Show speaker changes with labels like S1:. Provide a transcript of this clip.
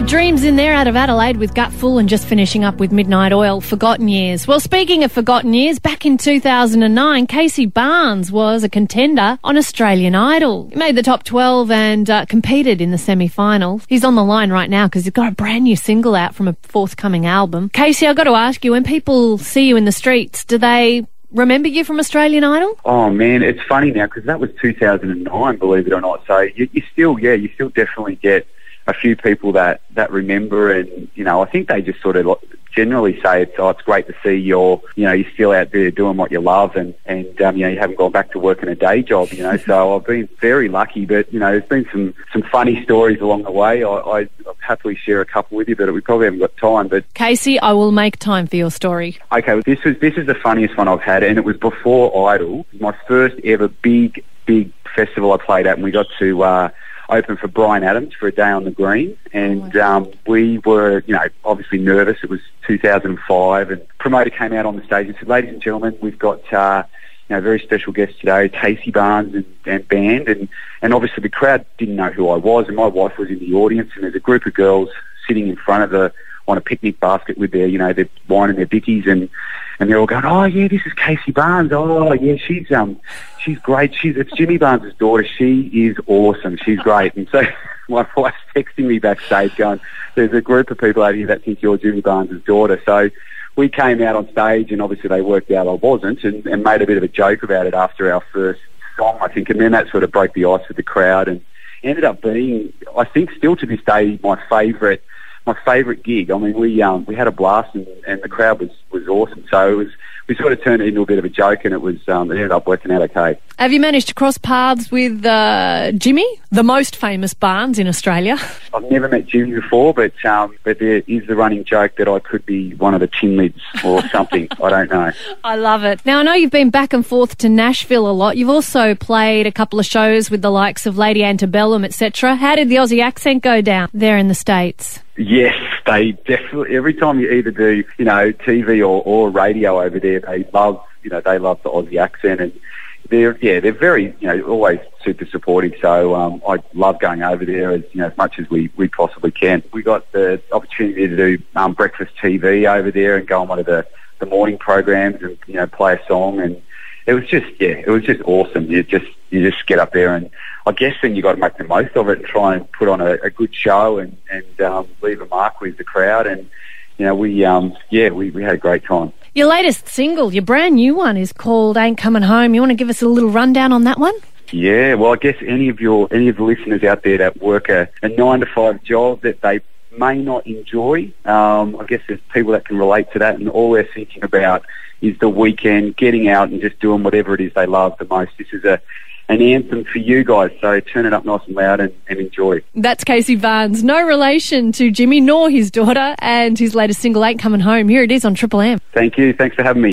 S1: Dreams in there out of Adelaide with Gutful and just finishing up with Midnight Oil, Forgotten Years. Well, speaking of Forgotten Years, back in 2009, Casey Barnes was a contender on Australian Idol. He made the top 12 and uh, competed in the semi-final. He's on the line right now because he's got a brand new single out from a forthcoming album. Casey, I've got to ask you, when people see you in the streets, do they remember you from Australian Idol?
S2: Oh man, it's funny now because that was 2009, believe it or not. So you, you still, yeah, you still definitely get a few people that that remember, and you know, I think they just sort of generally say it's oh, it's great to see you're you know you're still out there doing what you love, and and um, you know you haven't gone back to working a day job, you know. so I've been very lucky, but you know, there's been some some funny stories along the way. I, I I'll happily share a couple with you, but we probably haven't got time. But
S1: Casey, I will make time for your story.
S2: Okay, well, this is this is the funniest one I've had, and it was before Idol. My first ever big big festival I played at, and we got to. Uh, open for Bryan Adams for a day on the green, and um, we were, you know, obviously nervous. It was 2005, and promoter came out on the stage and said, "Ladies and gentlemen, we've got." Uh, you know, very special guest today, Casey Barnes and, and band, and, and obviously the crowd didn't know who I was, and my wife was in the audience, and there's a group of girls sitting in front of the on a picnic basket with their, you know, their wine and their bickies, and and they're all going, "Oh yeah, this is Casey Barnes. Oh yeah, she's um, she's great. She's it's Jimmy Barnes' daughter. She is awesome. She's great." And so my wife's texting me backstage, going, "There's a group of people out here that think you're Jimmy Barnes' daughter." So we came out on stage, and obviously they worked out I wasn't, and, and made a bit of a joke about it after our first song, I think, and then that sort of broke the ice with the crowd, and ended up being, I think, still to this day, my favourite my favourite gig. I mean, we um, we had a blast and, and the crowd was, was awesome. So it was we sort of turned it into a bit of a joke, and it was um, it ended up working out okay.
S1: Have you managed to cross paths with uh, Jimmy, the most famous Barnes in Australia?
S2: I've never met Jimmy before, but um, but there is the running joke that I could be one of the tin lids or something. I don't know.
S1: I love it. Now I know you've been back and forth to Nashville a lot. You've also played a couple of shows with the likes of Lady Antebellum, etc. How did the Aussie accent go down there in the states?
S2: Yes, they definitely. Every time you either do, you know, TV or, or radio over there, they love, you know, they love the Aussie accent, and they're yeah, they're very, you know, always super supportive. So um, I love going over there as you know as much as we, we possibly can. We got the opportunity to do um, breakfast TV over there and go on one of the the morning programs and you know play a song and it was just yeah, it was just awesome. You just you just get up there and I guess then you got to make the most of it and try and put on a, a good show and and um, leave a mark with the crowd and you know we um yeah we, we had a great time.
S1: Your latest single, your brand new one, is called "Ain't Coming Home." You want to give us a little rundown on that one?
S2: Yeah, well, I guess any of your any of the listeners out there that work a, a nine to five job that they may not enjoy, um, I guess there's people that can relate to that, and all they're thinking about is the weekend, getting out and just doing whatever it is they love the most. This is a an anthem for you guys. So turn it up nice and loud and, and, enjoy.
S1: That's Casey Barnes. No relation to Jimmy nor his daughter, and his latest single ain't coming home. Here it is on Triple M.
S2: Thank you. Thanks for having me.